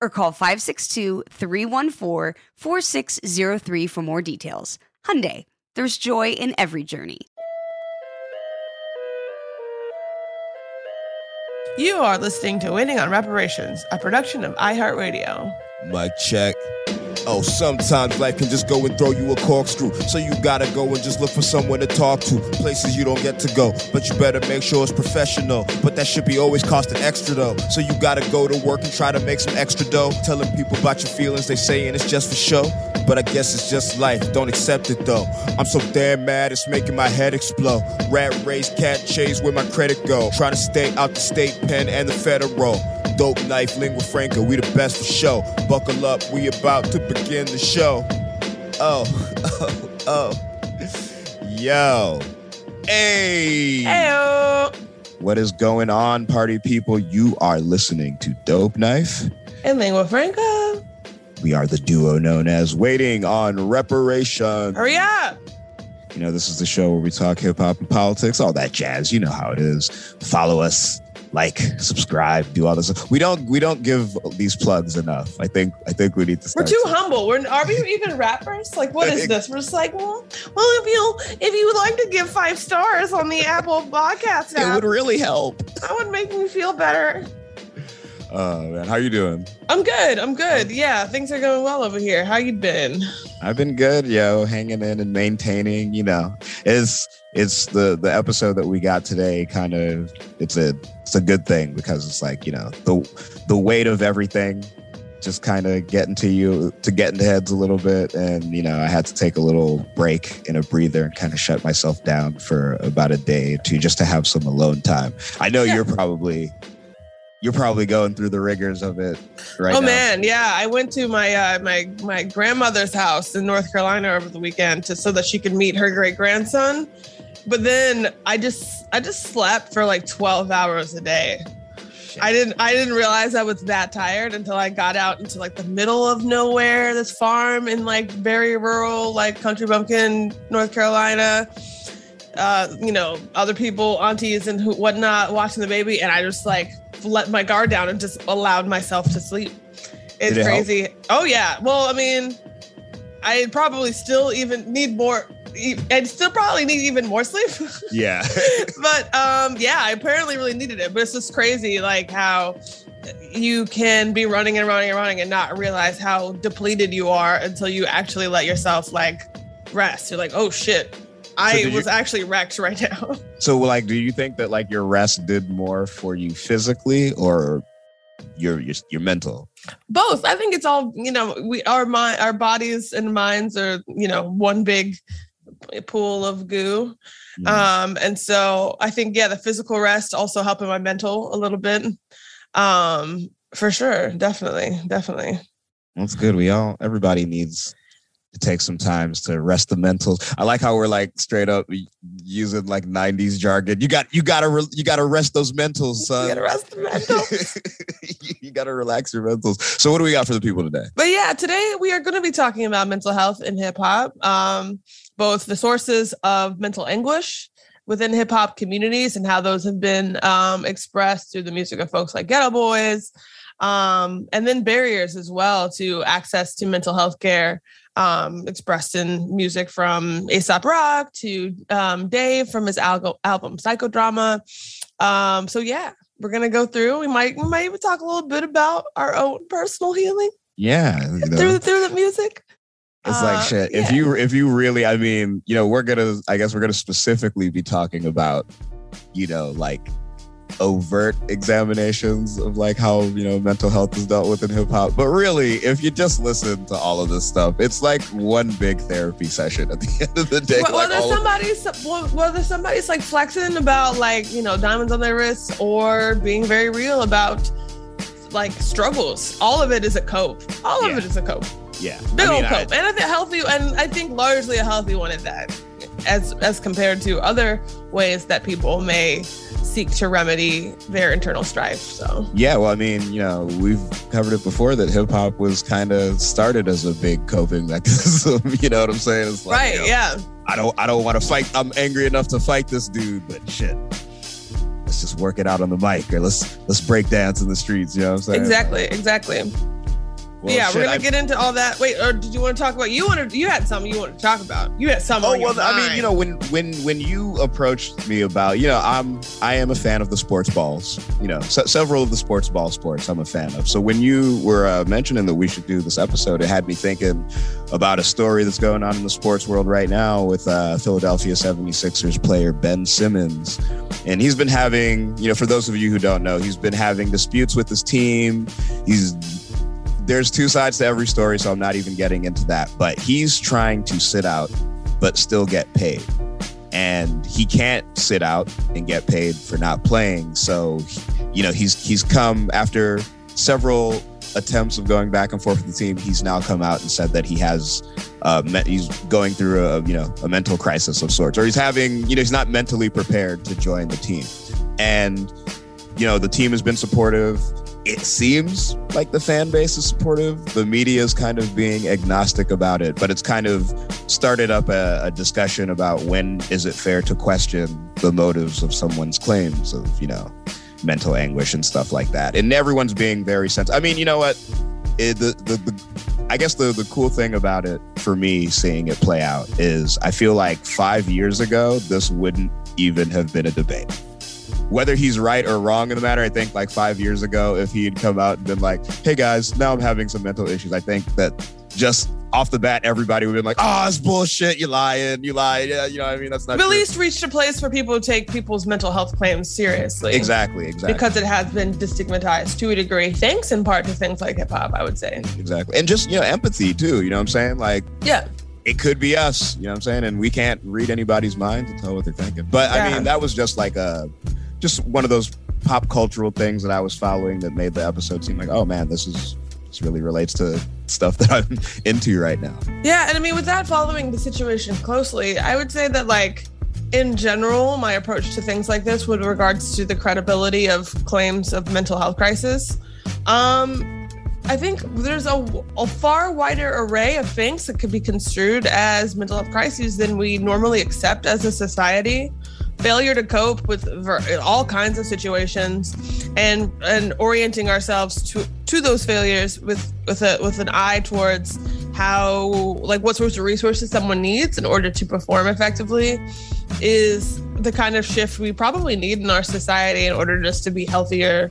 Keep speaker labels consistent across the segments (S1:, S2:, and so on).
S1: or call 562-314-4603 for more details. Hyundai, there's joy in every journey.
S2: You are listening to Waiting on Reparations, a production of iHeartRadio.
S3: Mic check. Oh, sometimes life can just go and throw you a corkscrew. So you gotta go and just look for someone to talk to. Places you don't get to go, but you better make sure it's professional. But that should be always costing extra though. So you gotta go to work and try to make some extra dough. Telling people about your feelings, they saying it's just for show. But I guess it's just life, don't accept it though. I'm so damn mad, it's making my head explode. Rat race, cat chase, where my credit go. Trying to stay out the state pen and the federal. Dope knife, lingua franca, we the best for show. Buckle up, we about to begin the show. Oh, oh, oh. Yo. Hey.
S2: Heyo.
S3: What is going on, party people? You are listening to Dope Knife.
S2: And Lingua Franca. Uh.
S3: We are the duo known as Waiting on Reparation.
S2: Hurry up.
S3: You know, this is the show where we talk hip hop and politics, all that jazz. You know how it is. Follow us, like, subscribe, do all this. We don't we don't give these plugs enough. I think I think we need to
S2: We're too humble. We're are we even rappers? Like, what is this? We're just like, well, well, if you if you would like to give five stars on the Apple Podcast
S3: It would really help.
S2: that would make me feel better.
S3: Oh man, how you doing?
S2: I'm good. I'm good. Um, yeah, things are going well over here. How you been?
S3: I've been good, yo, hanging in and maintaining. You know, it's it's the the episode that we got today. Kind of, it's a it's a good thing because it's like you know the the weight of everything just kind of getting to you to get into heads a little bit and you know i had to take a little break and a breather and kind of shut myself down for about a day or two just to have some alone time i know
S2: Yeah.
S3: you're probably you're probably going through the rigors of it right
S2: oh
S3: now.
S2: man, yeah. I went to my uh, my my grandmother's house in North Carolina over the weekend to so that she could meet her great grandson. But then I just I just slept for like 12 hours a day. I didn't I didn't realize I was that tired until I got out into like the middle of nowhere, this farm in like very rural, like country bumpkin, North Carolina. Uh, you know, other people, aunties and who, whatnot, watching the baby, and I just like let my guard down and just allowed myself to sleep. It's
S3: it help?
S2: crazy. Oh yeah. Well, I mean, I probably still even need more. I'd still probably need even more sleep.
S3: yeah
S2: but um yeah i apparently really needed it but it's just crazy like how you can be running and running and running and not realize how depleted you are until you actually let yourself like rest you're like oh shit i
S3: did you-
S2: was actually wrecked right now.
S3: So, like, do you think that like your rest did more for you physically or your your, your mental?
S2: both. I think it's all you know we our mind our bodies and minds are you know one big pool of goo.
S3: Mm.
S2: um and so i think yeah the physical rest also helping my mental a little bit. Um for sure. Definitely. Definitely.
S3: That's good. We all everybody needs to take some times to rest the mentals. I like how we're like straight up using like '90s jargon. You got you gotta re- you gotta rest those mentals, son.
S2: You gotta rest the mentals.
S3: you, you gotta relax your mentals. So what do we got for the people today?
S2: But yeah, today we are going to be talking about mental health in hip hop, um, both the sources of mental anguish within hip hop communities and how those have been um, expressed through the music of folks like Geto Boys, um, and then barriers as well to access to mental health care um, expressed in music from Aesop Rock to um, Dave from his al- album Psychodrama. Um, so yeah, we're gonna go through. We might we might even talk a little bit about our own personal healing
S3: Yeah, you know.
S2: through through the music.
S3: It's like
S2: Uh,
S3: shit. If you if you really, I mean, you know, we're gonna. I guess we're gonna specifically be talking about, you know, like overt examinations of like how you know mental health is dealt with in hip hop. But really, if you just listen to all of this stuff, it's like one big therapy session at the end of the day.
S2: Wh-
S3: like
S2: whether
S3: all of-
S2: somebody's wh- whether somebody's like flexing about like you know diamonds on their wrists or being very real about like struggles, all of it is a cope. All of
S3: Yeah.
S2: it is a cope.
S3: yeah,
S2: Big
S3: I mean,
S2: old
S3: I-
S2: cope, and I think healthy, and I think largely a healthy one at that, as as compared to other ways that people may seek to remedy their internal strife. So
S3: Yeah, well, I mean, you know, we've covered it before that hip hop was kind of started as a big coping mechanism. you know what I'm saying? It's like,
S2: right,
S3: you know,
S2: yeah,
S3: I don't I don't want to fight. I'm angry enough to fight this dude, but shit. Let's just work it out on the mic or let's let's break dance in the streets, you know what I'm saying?
S2: exactly, exactly.
S3: Well,
S2: yeah,
S3: shit,
S2: we're gonna
S3: I-
S2: get into all that. Wait, or did you want to talk about? You wanted you had something you wanted to talk about. You had something.
S3: Oh well, I mean, you know, when when when you approached me about, you know, I'm I am a fan of the sports balls. You know, se- several of the sports ball sports I'm a fan of. So when you were uh, mentioning that we should do this episode, it had me thinking about a story that's going on in the sports world right now with uh, Philadelphia 76ers player Ben Simmons, and he's been having, you know, for those of you who don't know, he's been having disputes with his team. He's there's two sides to every story, so I'm not even getting into that. But he's trying to sit out, but still get paid. And he can't sit out and get paid for not playing. So, you know, he's he's come after several attempts of going back and forth with the team. He's now come out and said that he has, uh, me- he's going through a you know a mental crisis of sorts, or he's having you know he's not mentally prepared to join the team. And you know the team has been supportive it seems like the fan base is supportive. The media is kind of being agnostic about it, but it's kind of started up a, a discussion about when is it fair to question the motives of someone's claims of, you know, mental anguish and stuff like that. And everyone's being very sensitive. I mean, you know what? It, the, the, the, I guess the, the cool thing about it for me seeing it play out is I feel like five years ago, this wouldn't even have been a debate whether he's right or wrong in the matter, I think like five years ago, if he had come out and been like, hey guys, now I'm having some mental issues, I think that just off the bat, everybody would have been like, oh, it's bullshit. You're lying. You lie. Yeah, you know what I mean? That's not
S2: at least reached a place where people take people's mental health claims seriously.
S3: Exactly. Exactly.
S2: Because it has been destigmatized to a degree, thanks in part to things like hip hop, I would say.
S3: exactly. And just, you know, empathy too. You know what I'm saying? Like,
S2: Yeah.
S3: It could be us, you know what I'm saying? And we can't read anybody's mind to tell what they're thinking. But I mean, that was just like a, just one of those pop cultural things that I was following that made the episode seem like, oh man, this is, this really relates to stuff that I'm into right now.
S2: Yeah, and I mean, without following the situation closely, I would say that, like, in general, my approach to things like this, with regards to the credibility of claims of mental health crisis, um, I think there's a, a far wider array of things that could be construed as mental health crises than we normally accept as a society. Failure to cope with all kinds of situations, and and orienting ourselves to to those failures with with a with an eye towards how like what sorts of resources someone needs in order to perform effectively is the kind of shift we probably need in our society in order just to be healthier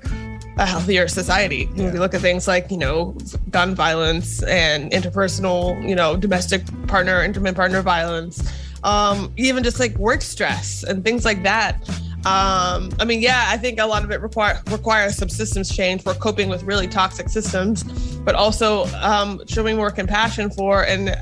S2: a healthier society. When we look at things like, you know, gun violence and interpersonal, you know, domestic partner, intimate partner violence, um, even just like work stress and things like that. Um, I mean, yeah, I think a lot of it require requires some systems change for coping with really toxic systems, but also um, showing more compassion for and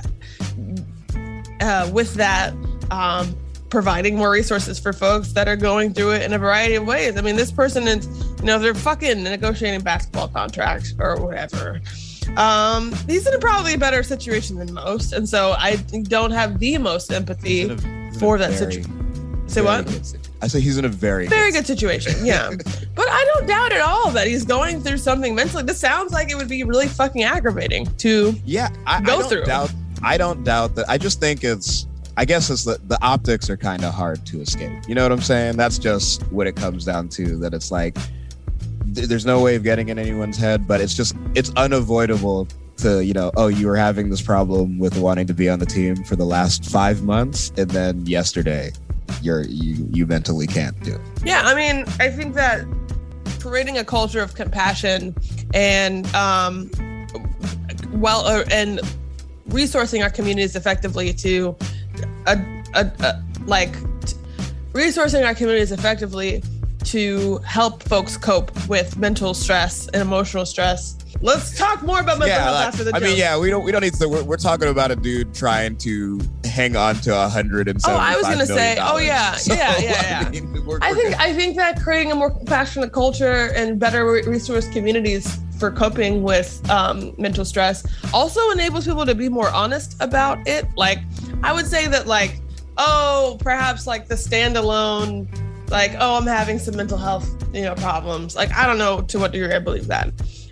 S2: uh, with that, um, providing more resources for folks that are going through it in a variety of ways. I mean, this person is, you know, they're fucking negotiating basketball contracts or whatever. Um, he's in a probably a better situation than most, and so I don't have the most empathy
S3: a-
S2: for that situation. Say what?
S3: I say he's in a very
S2: Very good situation, yeah. but I don't doubt at all that he's going through something mentally. This sounds like it would be really fucking aggravating to
S3: Yeah, I,
S2: Go
S3: I don't
S2: through.
S3: doubt. I don't doubt that. I just think it's. I guess it's the the optics are kind of hard to escape. You know what I'm saying? That's just what it comes down to. That it's like th- there's no way of getting in anyone's head, but it's just it's unavoidable to you know. Oh, you were having this problem with wanting to be on the team for the last five months, and then yesterday, you're you you mentally can't do it.
S2: Yeah, I mean, I think that creating a culture of compassion and um, well, uh, and resourcing our communities effectively to, uh, uh, uh, like, t- resourcing our communities effectively to help folks cope with mental stress and emotional stress. Let's talk more about mental health
S3: like,
S2: after the
S3: I mean, yeah, we don't we don't need to. We're, we're talking about a dude trying to hang on to a hundred and
S2: Oh. I was gonna say, oh yeah, yeah, yeah, yeah.
S3: I, mean, we're-
S2: I
S3: we're
S2: think
S3: good.
S2: I think that creating a more compassionate culture and better resource communities for coping with um, mental stress also enables people to be more honest about it. Like I would say that like oh perhaps like the standalone like oh I'm having some mental health you know problems. Like I don't know to what degree I believe that.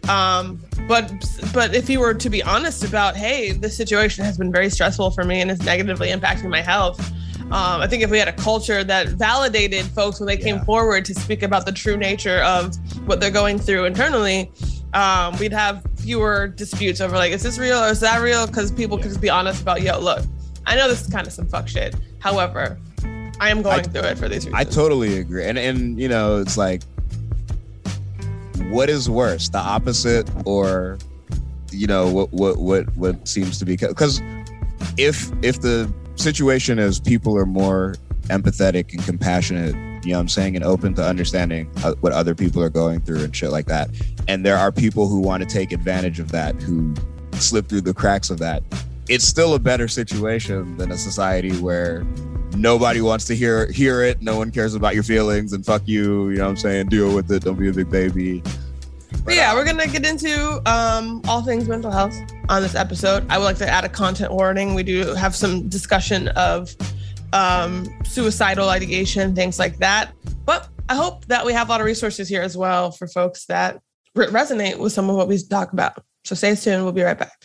S2: Um, but but if you were to be honest about hey this situation has been very stressful for me and is negatively impacting my health um, I think if we had a culture that validated folks when they came
S3: Yeah.
S2: forward to speak about the true nature of what they're going through internally, um, we'd have fewer disputes over like, is this real or is that real? Because people could just be honest about, yo, look, I know this is kind of some fuck shit. However, I am going
S3: I-
S2: through it for these reasons.
S3: I totally agree, and and you know, it's like, what is worse, the opposite, or you know, what what what what seems to be because if if the situation is people are more empathetic and compassionate, you know, what I'm saying, and open to understanding uh, what other people are going through and shit like that, and there are people who want to take advantage of that, who slip through the cracks of that. It's still a better situation than a society where nobody wants to hear hear it. No one cares about your feelings and fuck you. You know what I'm saying? Deal with it. Don't be a big baby.
S2: But yeah, we're gonna get into um, all things mental health on this episode. I would like to add a content warning. We do have some discussion of um, suicidal ideation, things like that. But I hope that we have a lot of resources here as well for folks that re- resonate with some of what we talk about. So stay tuned. We'll be right back.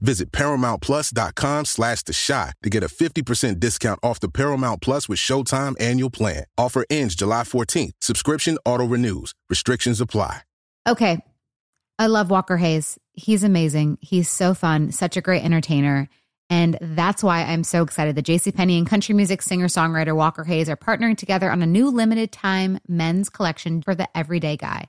S4: Visit ParamountPlus.com slash The Chi to get a 50% discount off the Paramount Plus with Showtime annual plan. Offer ends July 14th. Subscription auto-renews. Restrictions apply.
S5: Okay. I love Walker Hayes. He's amazing. He's so fun, such a great entertainer. And that's why I'm so excited that JCPenney and country music singer songwriter Walker Hayes are partnering together on a new limited time men's collection for the everyday guy.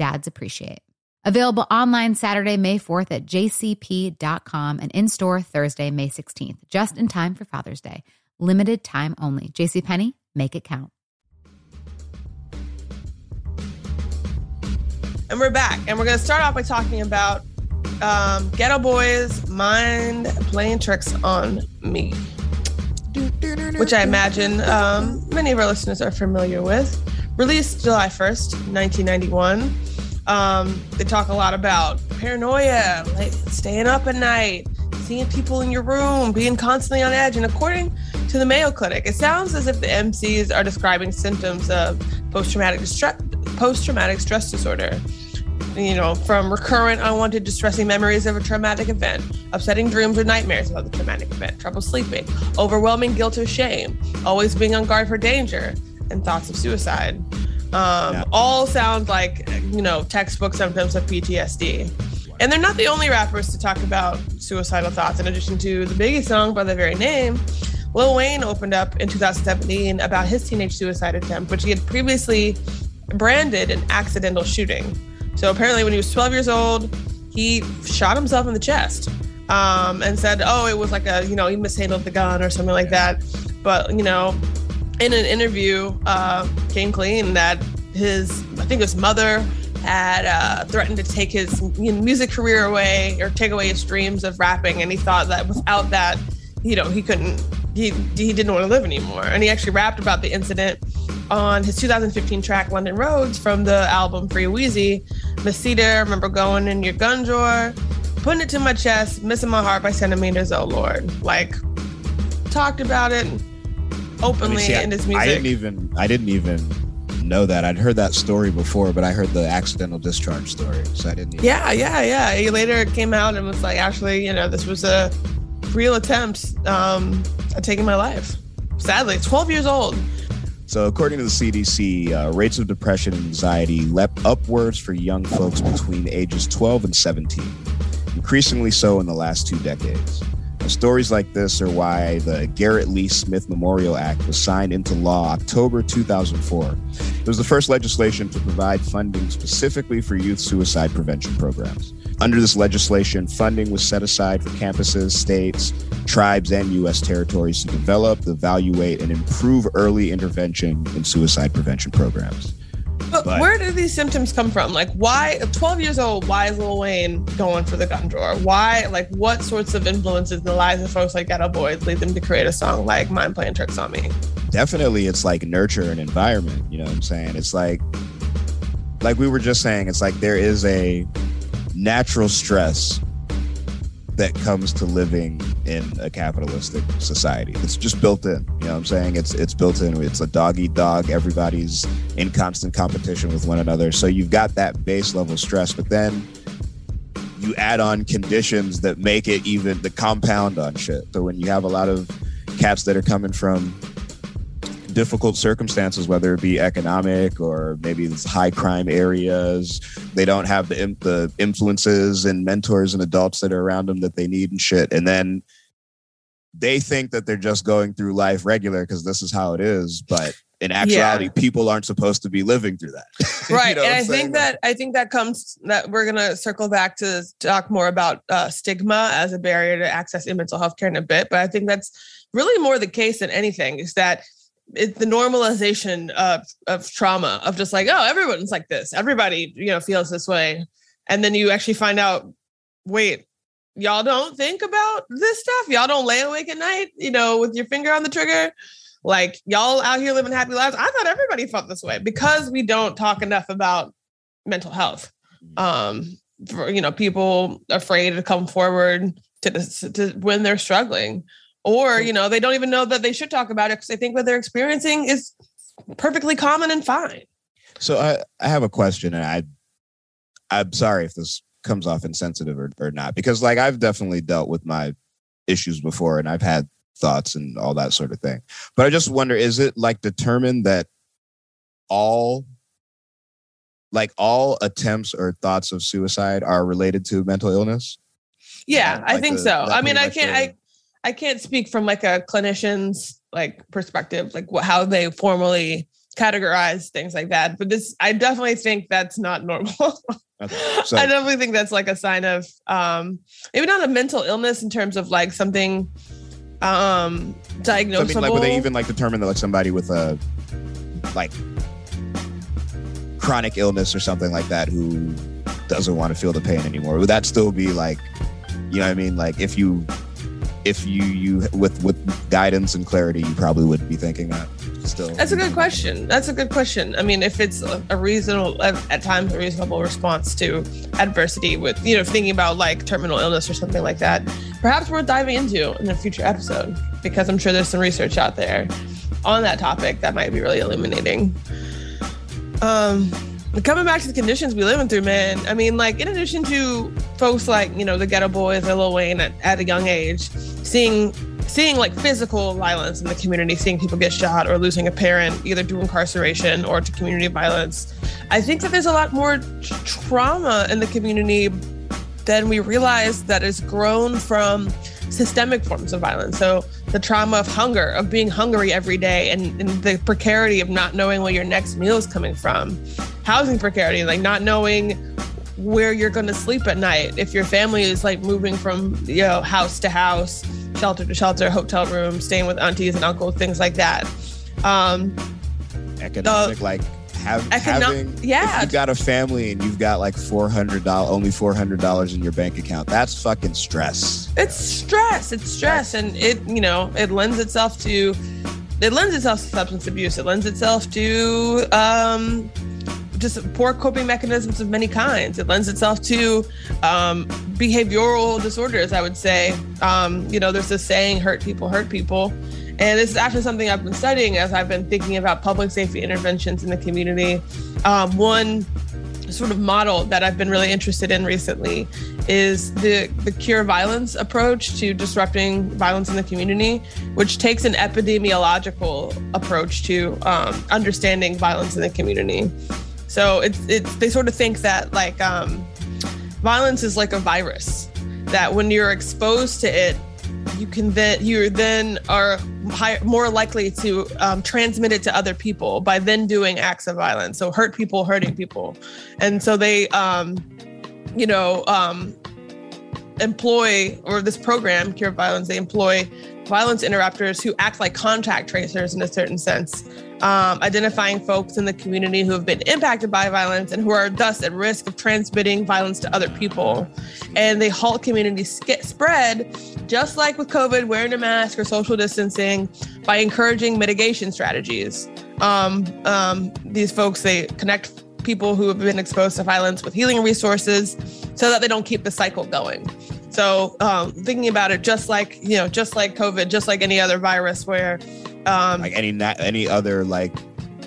S5: dads appreciate. Available online Saturday, May 4th at jcp.com and in store Thursday, May 16th, just in time for Father's Day. Limited time only. JCPenney, make it count.
S2: And we're back, and we're gonna start off by talking about um, Geto Boys mind playing tricks on me, which I imagine um, many of our listeners are familiar with. Released July 1st, 1991. Um, they talk a lot about paranoia, like staying up at night, seeing people in your room, being constantly on edge. And according to the Mayo Clinic, it sounds as if the MCs are describing symptoms of post-traumatic stress, post-traumatic stress disorder. You know, from recurrent unwanted distressing memories of a traumatic event, upsetting dreams or nightmares about the traumatic event, trouble sleeping, overwhelming guilt or shame, always being on guard for danger, and thoughts of suicide. Um,
S3: Yeah.
S2: All sound like, you know, textbook symptoms of PTSD. And they're not the only rappers to talk about suicidal thoughts. In addition to the Biggie song by the very name, Lil Wayne opened up in 2017 about his teenage suicide attempt, which he had previously branded an accidental shooting. So apparently, when he was 12 years old, he shot himself in the chest um, and said, "Oh, it was like a you know he mishandled the gun or something like that." But you know, in an interview, uh, came clean that his I think his mother had uh, threatened to take his music career away or take away his dreams of rapping, and he thought that without that, you know, he couldn't. He he didn't want to live anymore, and he actually rapped about the incident on his 2015 track London Roads from the album Free Weezy. Masita, I remember going in your gun drawer, putting it to my chest, missing my heart by centimeters, oh Lord. Like, talked about it
S3: I mean,
S2: openly
S3: see, I-
S2: in his
S3: I
S2: music.
S3: didn't even I didn't even know that. I'd heard that story before, but I heard the accidental discharge story, so I didn't.
S2: Yeah, yeah, yeah. He later came out and was like, actually, you know, this was a real attempt um, at taking my life. Sadly, 12 years old.
S3: So, according to the CDC, uh, rates of depression and anxiety leapt upwards for young folks between ages 12 and 17, increasingly so in the last two decades. Stories like this are why the Garrett Lee Smith Memorial Act was signed into law October 2004. It was the first legislation to provide funding specifically for youth suicide prevention programs. Under this legislation, funding was set aside for campuses, states, tribes, and U.S. territories to develop, evaluate, and improve early intervention in suicide prevention programs.
S2: But,
S3: But-
S2: where do these symptoms come from? Like, why, 12 years old, why is Lil Wayne going for the gun drawer? Why, like, what sorts of influences in the lives of folks like Geto Boys lead them to create a song like Mind Playing Tricks on Me?
S3: definitely it's like nurture and environment you know what i'm saying it's like like we were just saying it's like there is a natural stress that comes to living in a capitalistic society. It's just built in you know what i'm saying? It's it's built in. It's a dog eat dog everybody's in constant competition with one another. So you've got that base level stress but then you add on conditions that make it even the compound on shit. So when you have a lot of cats that are coming from difficult circumstances, whether it be economic or maybe it's high crime areas. They don't have the the influences and mentors and adults that are around them that they need and shit. And then they think that they're just going through life regular because this is how it is. But in actuality, people aren't supposed to be living through that. You
S2: right
S3: know
S2: and i think that i think that comes that we're gonna circle back to talk more about uh, stigma as a barrier to access in mental health care in a bit but i think that's really more the case than anything is that it's the normalization of of trauma of just like oh everyone's like this. Everybody you know feels this way. And then you actually find out wait y'all don't think about this stuff? Y'all don't lay awake at night you know with your finger on the trigger? Like y'all out here living happy lives. I thought everybody felt this way because we don't talk enough about mental health. Um, for, you know, people afraid to come forward to, this, to when they're struggling, or you know, they don't even know that they should talk about it because they think what they're experiencing is perfectly common and fine.
S3: So I, I have a question, and I I'm sorry if this comes off insensitive or, or not, because like I've definitely dealt with my issues before, and I've had thoughts and all that sort of thing. But I just wonder, is it like determined that all like all attempts or thoughts of suicide are related to mental illness?
S2: Yeah,
S3: know,
S2: I think
S3: the-
S2: so. I mean, I can't. I I can't speak from like a clinician's like perspective, like what how they formally categorize things like that. But this, I definitely think that's not normal.
S3: Okay, so
S2: I definitely think that's like a sign of um maybe not a mental illness in terms of like something um
S3: So, I
S2: diagnosable.
S3: mean, like, would they even like determine that like somebody with a like chronic illness or something like that who doesn't want to feel the pain anymore? Would that still be like, you know what I mean? Like, if you if you you with with guidance and clarity, you probably would be thinking that. Still,
S2: That's a good question. That's a good question. I mean, if it's a, a reasonable, at times, a reasonable response to adversity with, you know, thinking about like terminal illness or something like that, perhaps worth diving into in a future episode because I'm sure there's some research out there on that topic that might be really illuminating. Um, coming back to the conditions we living through, man. I mean, like in addition to folks like you know the Geto Boys or Lil Wayne at, at a young age, seeing seeing like physical violence in the community, seeing people get shot or losing a parent, either to incarceration or to community violence. I think that there's a lot more trauma in the community than we realize that is grown from systemic forms of violence. So the trauma of hunger, of being hungry every day, and, and the precarity of not knowing where your next meal is coming from, housing precarity, like not knowing where you're going to sleep at night. If your family is like moving from you know house to house shelter to shelter hotel room staying with aunties and uncles things like that. Um
S3: economic
S2: the-
S3: like have,
S2: Econo-
S3: having
S2: yeah.
S3: if you got a family and you've got like four hundred dollars only four hundred dollars in your bank account that's fucking stress.
S2: It's stress it's stress and it you know it lends itself to it lends itself to substance abuse. It lends itself to um just poor coping mechanisms of many kinds it lends itself to um behavioral disorders i would say um you know there's this saying hurt people hurt people and this is actually something I've been studying as I've been thinking about public safety interventions in the community. Um, one sort of model that I've been really interested in recently is the the cure violence approach to disrupting violence in the community, which takes an epidemiological approach to um, understanding violence in the community. So it's it's they sort of think that like um, violence is like a virus that when you're exposed to it you can then you then are more likely to um, transmit it to other people by then doing acts of violence. So hurt people hurting people. And so they um, you know um, employ or this program cure violence they employ violence interrupters who act like contact tracers in a certain sense um, identifying folks in the community who have been impacted by violence and who are thus at risk of transmitting violence to other people. And they halt community sk- spread, just like with COVID, wearing a mask or social distancing, by encouraging mitigation strategies. Um, um, these folks, they connect people who have been exposed to violence with healing resources so that they don't keep the cycle going. So um, thinking about it, just like you know, just like COVID, just like any other virus, where um,
S3: like any na- any other like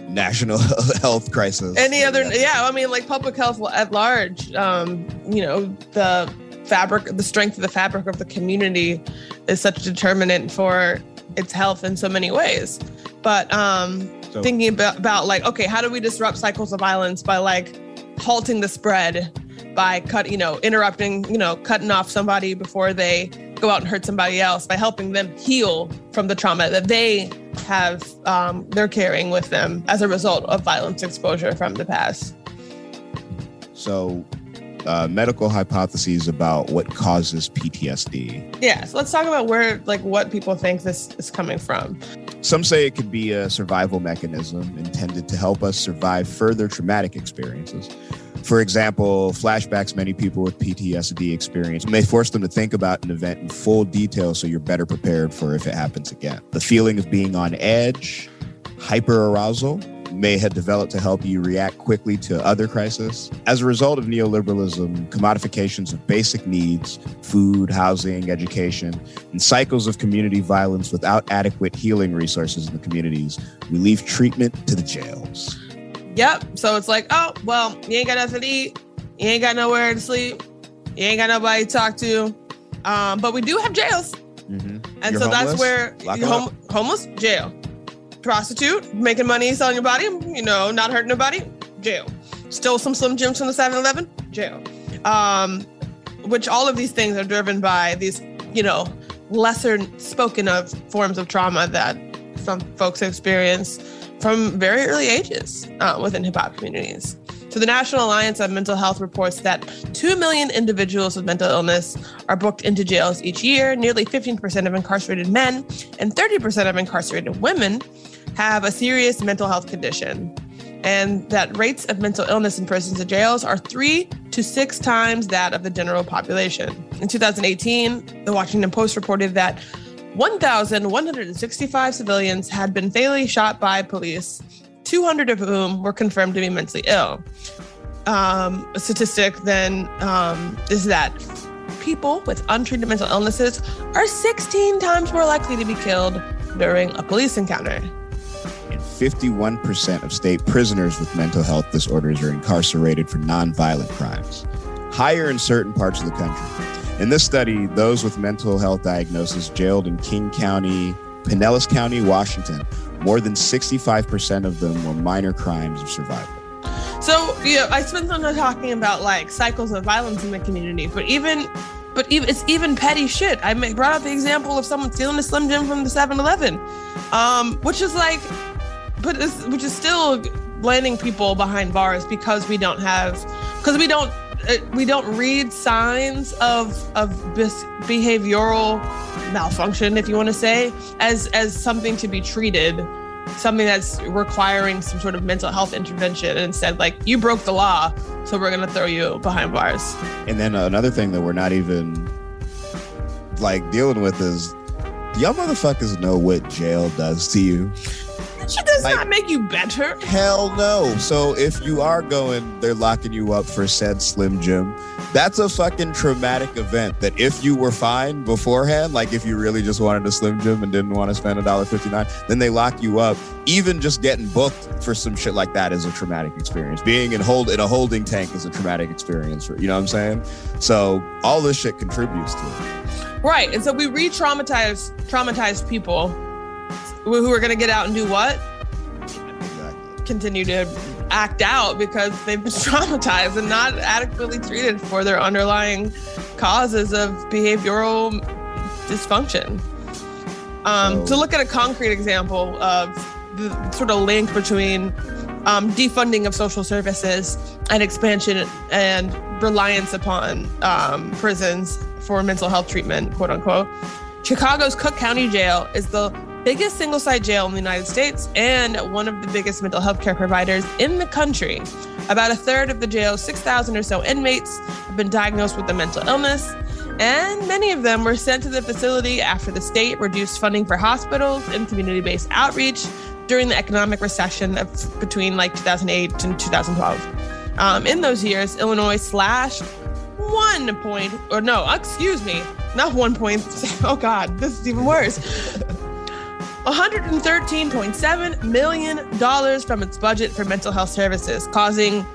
S3: national health crisis
S2: any other, yeah, I mean, like public health at large. Um, you know, the fabric, the strength of the fabric of the community is such a determinant for its health in so many ways. But um,
S3: So-
S2: thinking about, about like, okay, how do we disrupt cycles of violence by like halting the spread? by cut you know interrupting you know cutting off somebody before they go out and hurt somebody else by helping them heal from the trauma that they have um, they're carrying with them as a result of violence exposure from the past.
S3: So uh, medical hypotheses about what causes ptsd
S2: yeah so let's talk about where like what people think this is coming from.
S3: Some say it could be a survival mechanism intended to help us survive further traumatic experiences for example, flashbacks many people with PTSD experience may force them to think about an event in full detail so you're better prepared for if it happens again. The feeling of being on edge, hyperarousal, may have developed to help you react quickly to other crises. As a result of neoliberalism, commodifications of basic needs, food, housing, education, and cycles of community violence without adequate healing resources in the communities, we leave treatment to the jails.
S2: Yep. So it's like, oh, well, you ain't got nothing to eat. You ain't got nowhere to sleep. You ain't got nobody to talk to. Um, but we do have jails.
S3: Mm-hmm.
S2: And
S3: You're
S2: so that's where
S3: 'em
S2: homeless, jail. Prostitute, making money selling your body, you know, not hurting nobody, jail. Stole some Slim Jims from the 7 Eleven, jail. Um, which all of these things are driven by these, you know, lesser spoken of forms of trauma that some folks experience from very early ages uh, within hip hop communities. So, the National Alliance on Mental Health reports that 2 million individuals with mental illness are booked into jails each year. Nearly 15% of incarcerated men and 30% of incarcerated women have a serious mental health condition. And that rates of mental illness in prisons and jails are three to six times that of the general population. in 2018, the Washington Post reported that 1,165 civilians had been fatally shot by police, 200 of whom were confirmed to be mentally ill. Um, a statistic then um, is that people with untreated mental illnesses are 16 times more likely to be killed during a police encounter.
S3: And 51% of state prisoners with mental health disorders are incarcerated for nonviolent crimes, higher in certain parts of the country. In this study, those with mental health diagnosis jailed in King County, Pinellas County, Washington, more than 65% of them were minor crimes of survival.
S2: So, you know, I spent some time talking about like cycles of violence in the community, but even but even it's even petty shit. I brought up the example of someone stealing a Slim Jim from the 7-Eleven, um, which is like, but which is still landing people behind bars because we don't have, because we don't Uh, we don't read signs of of behavioral malfunction, if you want to say, as as something to be treated, something that's requiring some sort of mental health intervention. And instead, like you broke the law, so we're gonna throw you behind bars.
S3: And then another thing that we're not even like dealing with is y'all motherfuckers know what jail does to you.
S2: Shit does like, not make you better.
S3: Hell no. So if you are going, they're locking you up for said Slim Jim. That's a fucking traumatic event that if you were fine beforehand, like if you really just wanted a Slim Jim and didn't want to spend a dollar fifty nine, then they lock you up. Even just getting booked for some shit like that is a traumatic experience. Being in hold in a holding tank is a traumatic experience. You know what I'm saying? So all this shit contributes to it.
S2: Right. And so we re-traumatize traumatized people who are going to get out and do what? Exactly. Continue to act out because they've been traumatized and not adequately treated for their underlying causes of behavioral dysfunction. Um, so, to look at a concrete example of the sort of link between um, defunding of social services and expansion and reliance upon um, prisons for mental health treatment, quote unquote. Chicago's Cook County Jail is the biggest single site jail in the United States and one of the biggest mental health care providers in the country. About a third of the jail's 6,000 or so inmates have been diagnosed with a mental illness, and many of them were sent to the facility after the state reduced funding for hospitals and community based outreach during the economic recession of between like 2008 and 2012. Um, in those years, Illinois slashed one point, or no, excuse me, not one point. Oh God, this is even worse. $113.7 million from its budget for mental health services, causing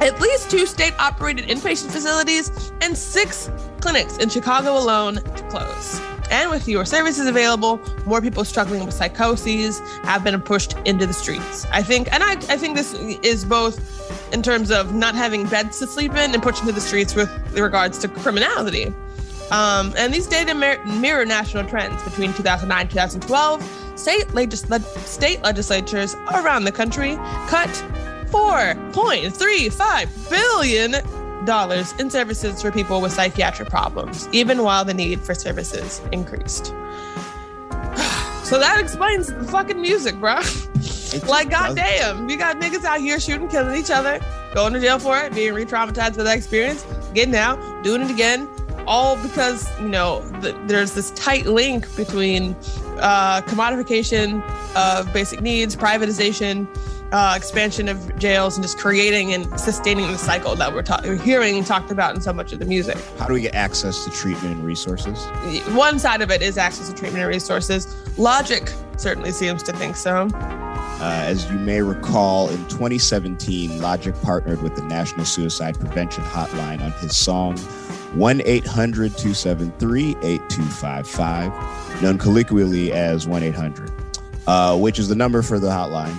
S2: at least two state operated inpatient facilities and six clinics in Chicago alone to close. And with fewer services available, more people struggling with psychoses have been pushed into the streets. I think, and I, I think this is both in terms of not having beds to sleep in and pushed into the streets with regards to criminality. Um, and these data mirror national trends between 2009 and 2012 state, legis- state legislatures around the country cut $4.35 billion in services for people with psychiatric problems, even while the need for services increased. so that explains the fucking music, bro. like, goddamn, we got niggas out here shooting, killing each other, going to jail for it, being re traumatized by that experience, getting out, doing it again, all because you know the, there's this tight link between uh, commodification of basic needs, privatization, uh, expansion of jails, and just creating and sustaining the cycle that we're, ta- we're hearing talked about in so much of the music.
S3: How do we get access to treatment and resources?
S2: One side of it is access to treatment and resources. Logic certainly seems to think so.
S3: Uh, as you may recall, in 2017, Logic partnered with the National Suicide Prevention Hotline on his song 1 800 273 8255, known colloquially as 1 800, uh, which is the number for the hotline.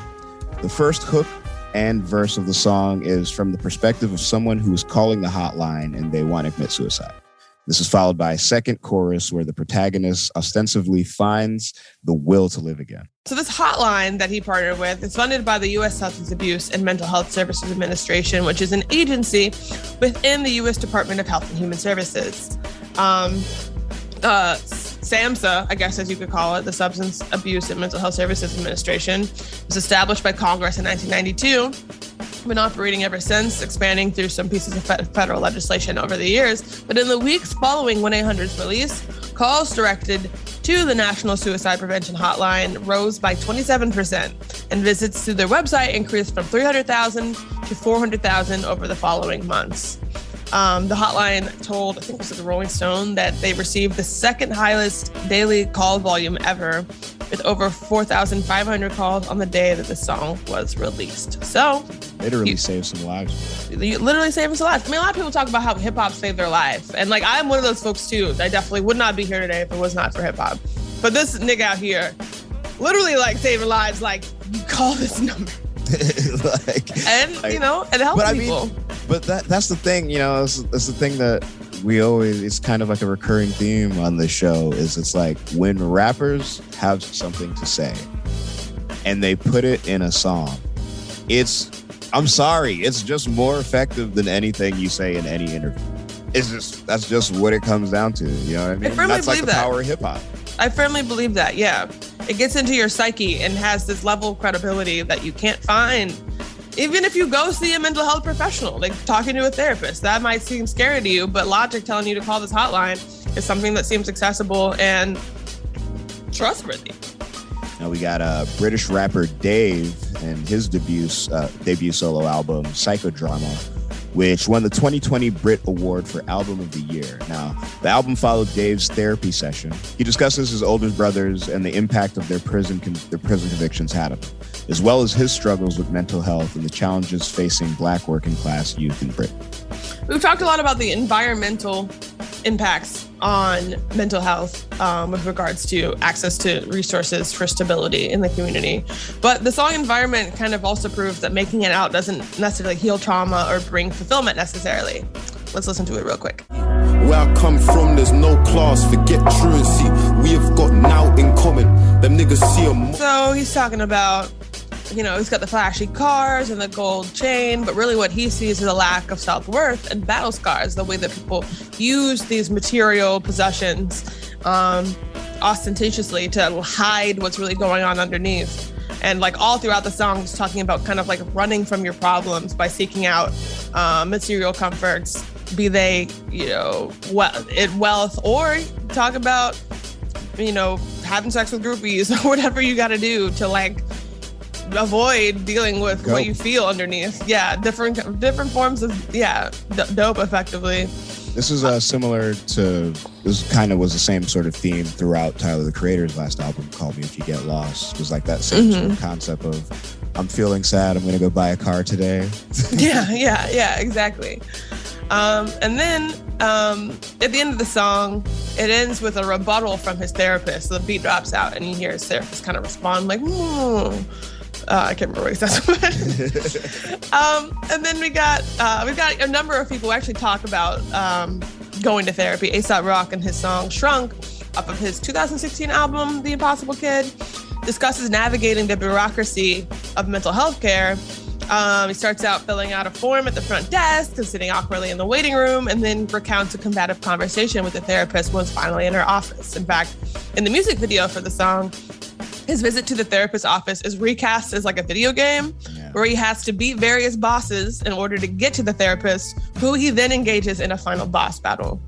S3: The first hook and verse of the song is from the perspective of someone who is calling the hotline and they want to commit suicide. This is followed by a second chorus where the protagonist ostensibly finds the will to live again.
S2: So, this hotline that he partnered with is funded by the U.S. Substance Abuse and Mental Health Services Administration, which is an agency within the U.S. Department of Health and Human Services. Um, uh, SAMHSA, I guess as you could call it, the Substance Abuse and Mental Health Services Administration, was established by Congress in 1992 been operating ever since, expanding through some pieces of federal legislation over the years. But in the weeks following 1 800's release, calls directed to the National Suicide Prevention Hotline rose by 27%, and visits to their website increased from 300,000 to 400,000 over the following months. Um, the hotline told, I think it was the Rolling Stone, that they received the second highest daily call volume ever, with over 4,500 calls on the day that the song was released. So,
S3: Literally saved some lives.
S2: you literally saving some lives. I mean, a lot of people talk about how hip hop saved their life, and like I'm one of those folks too. I definitely would not be here today if it was not for hip hop. But this nigga out here, literally like saving lives. Like you call this number,
S3: like,
S2: and you know, and helping
S3: but I
S2: people.
S3: mean, but that that's the thing, you know, it's, it's the thing that we always it's kind of like a recurring theme on this show is it's like when rappers have something to say and they put it in a song, it's I'm sorry, it's just more effective than anything you say in any interview. It's just that's just what it comes down to. You know what I mean?
S2: firmly
S3: that's like the
S2: believe that.
S3: power of hip hop.
S2: I firmly believe that. Yeah, it gets into your psyche and has this level of credibility that you can't find. Even if you go see a mental health professional, like talking to a therapist, that might seem scary to you, but Logic telling you to call this hotline is something that seems accessible and trustworthy.
S3: Now we got uh, British rapper Dave and his debut uh, debut solo album Psychodrama, which won the 2020 Brit Award for Album of the Year. Now the album followed Dave's therapy session. He discusses his older brothers and the impact of their prison con- their prison convictions had on him, as well as his struggles with mental health and the challenges facing Black working class youth in Britain.
S2: We've talked a lot about the environmental impacts on mental health um, with regards to access to resources for stability in the community. But the song environment kind of also proves that making it out doesn't necessarily heal trauma or bring fulfillment necessarily. Let's listen to it real quick.
S6: Where I come from, there's no class, forget truancy. We have got now in common. Them niggas see a
S2: So he's talking about, you know, he's got the flashy cars and the gold chain, but really what he sees is a lack of self worth and battle scars, the way that people use these material possessions um, ostentatiously to hide what's really going on underneath. And like all throughout the song, he's talking about kind of like running from your problems by seeking out uh, material comforts, be they, you know, well, it wealth, or talk about you know, having sex with groupies or whatever you got to do to like avoid dealing with
S3: Go.
S2: what you feel underneath. Yeah, different different forms of yeah, d- dope effectively.
S3: This is uh, similar to this kind of was the same sort of theme throughout Tyler the Creator's last album, "Call Me If You Get Lost." It was like that same sort of concept of I'm feeling sad, I'm gonna go buy a car today.
S2: yeah, yeah, yeah, exactly. Um, and then um, at the end of the song, it ends with a rebuttal from his therapist. So The beat drops out, and you hear his therapist kind of respond like, "Hmm." Uh, I can't remember what he says. um, and then we got uh, we've got a number of people who actually talk about um, going to therapy. Aesop Rock and his song "Shrunk" off of his 2016 album "The Impossible Kid" discusses navigating the bureaucracy of mental health care. Um, he starts out filling out a form at the front desk and sitting awkwardly in the waiting room, and then recounts a combative conversation with the therapist once finally in her office. In fact, in the music video for the song, his visit to the therapist's office is recast as like a video game where he has to beat various bosses in order to get to the therapist, who he then engages in a final boss battle.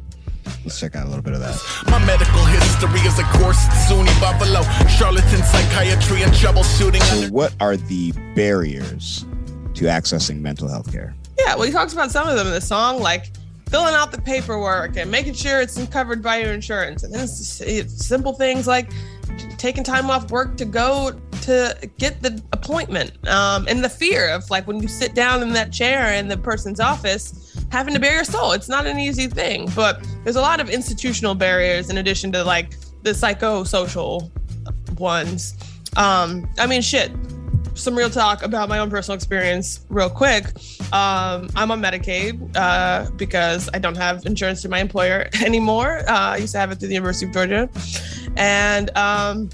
S3: Let's check out a little bit of that.
S7: My medical history is a course SUNY Buffalo, charlatan psychiatry and troubleshooting.
S3: So, what are the barriers to accessing mental health care?
S2: Yeah, well, he talks about some of them in the song, like filling out the paperwork and making sure it's covered by your insurance. And then it's, it's simple things like taking time off work to go to get the appointment. Um, and the fear of like when you sit down in that chair in the person's office, having to bare your soul. It's not an easy thing, but there's a lot of institutional barriers in addition to like the psychosocial ones. Um, I mean, shit. Some real talk about my own personal experience, real quick. Um, I'm on Medicaid uh, because I don't have insurance through my employer anymore. Uh, I used to have it through the University of Georgia, and um,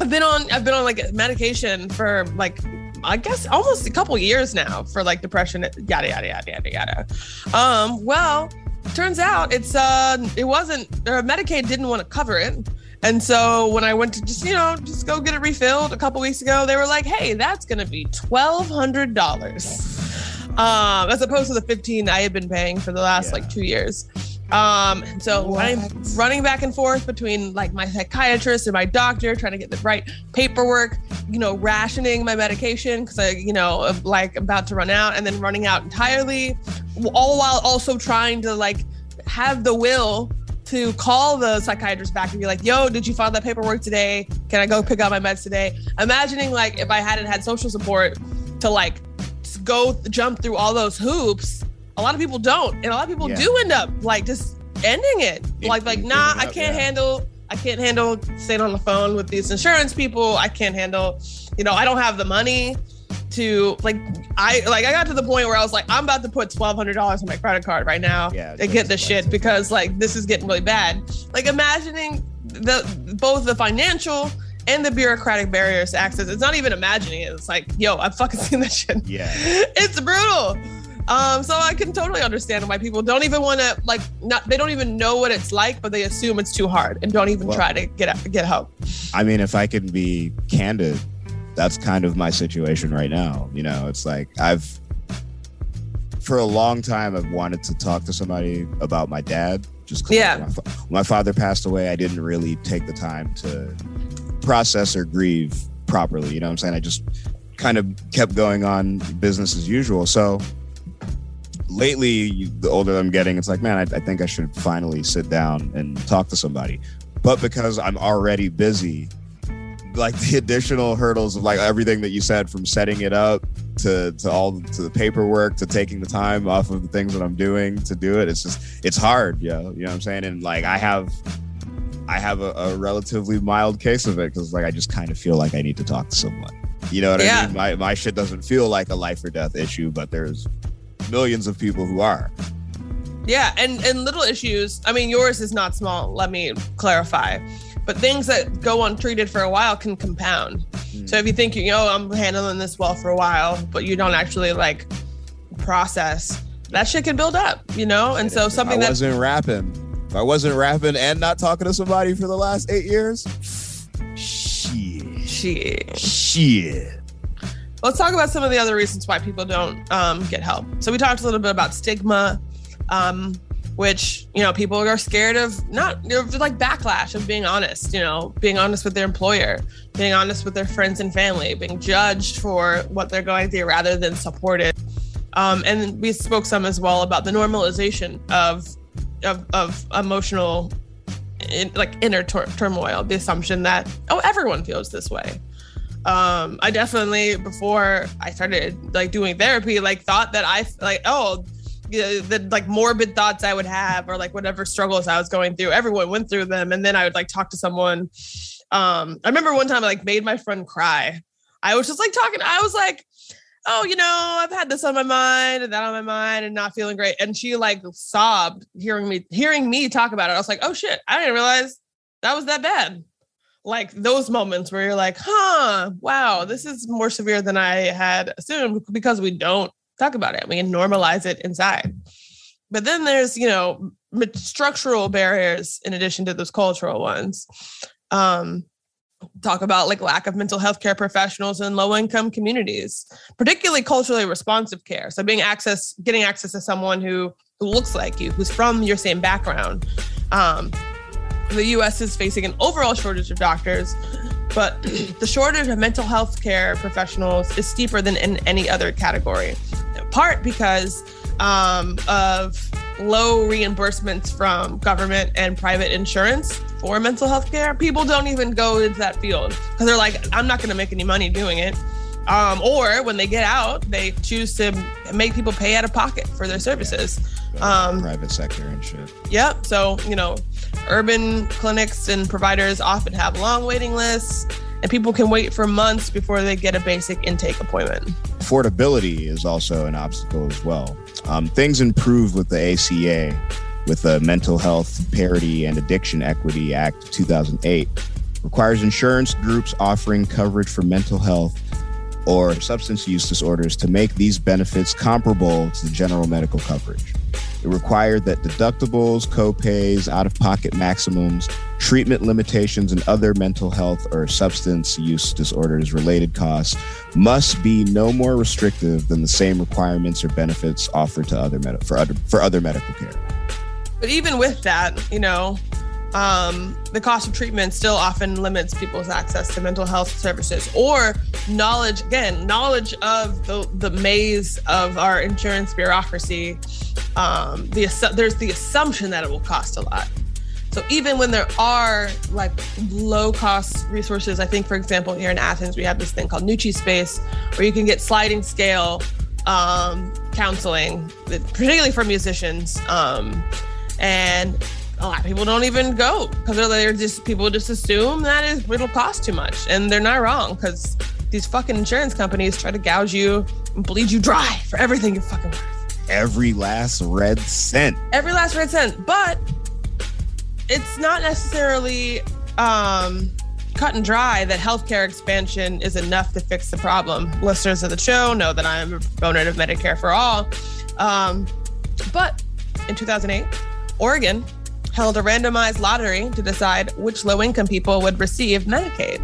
S2: I've been on I've been on like medication for like I guess almost a couple years now for like depression, yada yada yada yada yada. Um, well, turns out it's uh it wasn't or Medicaid didn't want to cover it. And so when I went to just, you know, just go get it refilled a couple weeks ago, they were like, hey, that's gonna be twelve hundred dollars. um, as opposed to the 15 I had been paying for the last like two years. Um, so running, running back and forth between like my psychiatrist and my doctor, trying to get the right paperwork, you know, rationing my medication because I, you know, like about to run out and then running out entirely, all while also trying to like have the will to call the psychiatrist back and be like, yo, did you file that paperwork today? Can I go pick up my meds today? Imagining like if I hadn't had social support to like go jump through all those hoops a lot of people don't and a lot of people
S3: Yeah.
S2: do end up like just ending it like like nah i can't
S3: yeah.
S2: handle i can't handle staying on the phone with these insurance people i can't handle you know i don't have the money to like i like i got to the point where i was like i'm about to put $1200 on my credit card right now
S3: Yeah,
S2: to get this shit because like this is getting really bad like imagining the both the financial and the bureaucratic barriers to access it's not even imagining it it's like yo i've fucking seen that shit
S3: Yeah.
S2: it's brutal. Um, so I can totally understand why people don't even want to like not they don't even know what it's like, but they assume it's too hard and don't even
S3: Well-
S2: try to get get help.
S3: I mean, if I can be candid, that's kind of my situation right now. You know, it's like I've, for a long time, I've wanted to talk to somebody about my dad. Just 'cause
S2: Yeah.
S3: my, fa- my father passed away, I didn't really take the time to process or grieve properly. You know what I'm saying? I just kind of kept going on business as usual. So lately, the older I'm getting, it's like, man, I, I think I should finally sit down and talk to somebody. But because I'm already busy, like the additional hurdles of like everything that you said from setting it up to to all to the paperwork to taking the time off of the things that I'm doing to do it it's just it's hard yo you know what I'm saying and like I have I have a, a relatively mild case of it because like I just kind of feel like I need to talk to someone you know what
S2: Yeah.
S3: I mean my my shit doesn't feel like a life or death issue but there's millions of people who are
S2: Yeah, and and little issues. I mean, yours is not small. Let me clarify. But things that go untreated for a while can compound. So if you think you know I'm handling this well for a while, but you don't actually like process, that shit can build up. You know, and so something
S3: I
S2: that
S3: wasn't rapping if I wasn't rapping and not talking to somebody for the last eight years shit
S2: shit
S3: shit
S2: let's talk about some of the other reasons why people don't um, get help. So we talked a little bit about stigma, um, which you know people are scared of not like backlash of being honest. You know, being honest with their employer, being honest with their friends and family, being judged for what they're going through rather than supported. Um, and we spoke some as well about the normalization of of, of emotional in, like inner tur- turmoil the assumption that oh everyone feels this way um i definitely before i started like doing therapy like thought that i like oh the like morbid thoughts i would have or like whatever struggles i was going through everyone went through them. And then i would like talk to someone. Um i remember one time i like made my friend cry. I was just like talking i was like oh you know i've had this on my mind and that on my mind and not feeling great. And she like sobbed hearing me hearing me talk about it. I was like oh shit. I didn't realize that was that bad. Like those moments where you're like, huh, wow, this is more severe than I had assumed because we don't talk about it. We can normalize it inside. But then there's, you know, structural barriers in addition to those cultural ones. Um, talk about like lack of mental health care professionals in low income communities, particularly culturally responsive care. So being access, getting access to someone who who looks like you, who's from your same background. Um, the US is facing an overall shortage of doctors, but the shortage of mental health care professionals is steeper than in any other category. Part because um, of low reimbursements from government and private insurance for mental health care. People don't even go into that field because they're like, I'm not going to make any money doing it. Um, or when they get out, they choose to make people pay out of pocket for their services. Um,
S3: private sector and shit
S2: Yep. So, you know, urban clinics and providers often have long waiting lists, and people can wait for months before they get a basic intake appointment.
S3: affordability is also an obstacle as well. Um, things improved with the ACA, with the Mental Health Parity and Addiction Equity Act of 2008, requires insurance groups offering coverage for mental health or substance use disorders to make these benefits comparable to the general medical coverage. It required that deductibles, copays, out of pocket maximums, treatment limitations, and other mental health or substance use disorders related costs must be no more restrictive than the same requirements or benefits offered to other med- for other for other medical care.
S2: But even with that, you know, um, the cost of treatment still often limits people's access to mental health services or knowledge. Again, knowledge of the the maze of our insurance bureaucracy. Um, the there's the assumption that it will cost a lot. So even when there are like low cost resources, I think for example here in Athens we have this thing called Nuçi's Space, where you can get sliding scale um, counseling, particularly for musicians. Um, and a lot of people don't even go because they're, just people just assume that is it'll cost too much, and they're not wrong because these fucking insurance companies try to gouge you and bleed you dry for everything you're fucking worth.
S3: Every last red cent.
S2: Every last red cent, but it's not necessarily um, cut and dry that healthcare expansion is enough to fix the problem. Listeners of the show know that I am a proponent of Medicare for all. Um, but in 2008, Oregon held a randomized lottery to decide which low income people would receive Medicaid.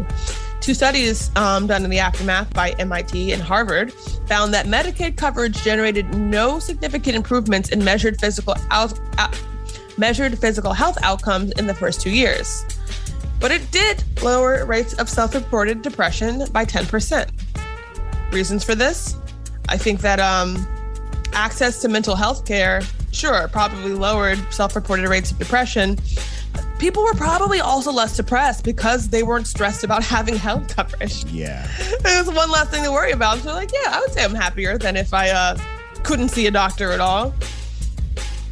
S2: Two studies um, done in the aftermath by MIT and Harvard found that Medicaid coverage generated no significant improvements in measured physical out, measured physical health outcomes in the first two years. But it did lower rates of self-reported depression by 10%. Reasons for this? I think that um, access to mental health care sure, probably lowered self reported rates of depression. People were probably also less depressed because they weren't stressed about having health coverage.
S3: Yeah.
S2: It was one less thing to worry about. So, like, yeah, I would say I'm happier than if I uh, couldn't see a doctor at all.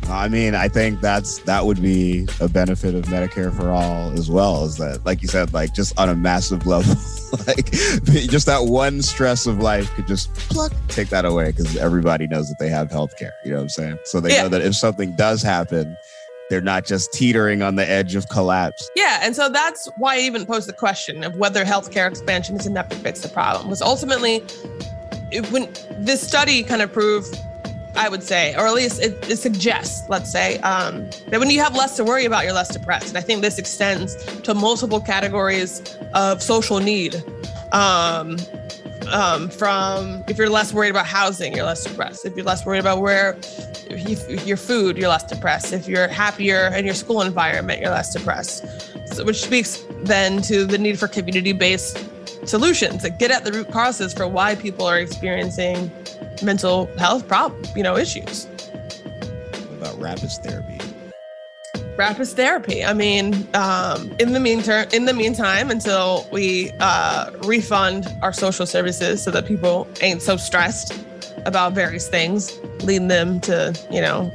S3: I mean, I think that's that would be a benefit of Medicare for all as well. Is that, like you said, like just on a massive level, like just that one stress of life could just pluck take that away because everybody knows that they have health care. You know what I'm saying? So they yeah. know that if something does happen, they're not just teetering on the edge of collapse.
S2: Yeah, and so that's why I even posed the question of whether healthcare expansion is enough to fix the problem. Was ultimately when this study kind of proved I would say, or at least it, it suggests, let's say, um, that when you have less to worry about, you're less depressed. And I think this extends to multiple categories of social need. Um, um, from if you're less worried about housing, you're less depressed. If you're less worried about where you, your food, you're less depressed. If you're happier in your school environment, you're less depressed. So, which speaks then to the need for community-based solutions that get at the root causes for why people are experiencing mental health problem, you know, issues.
S3: What about rapist therapy?
S2: Rapist therapy. I mean, um, in the meantime, in the meantime, until we uh, refund our social services so that people ain't so stressed about various things, leading them to, you know,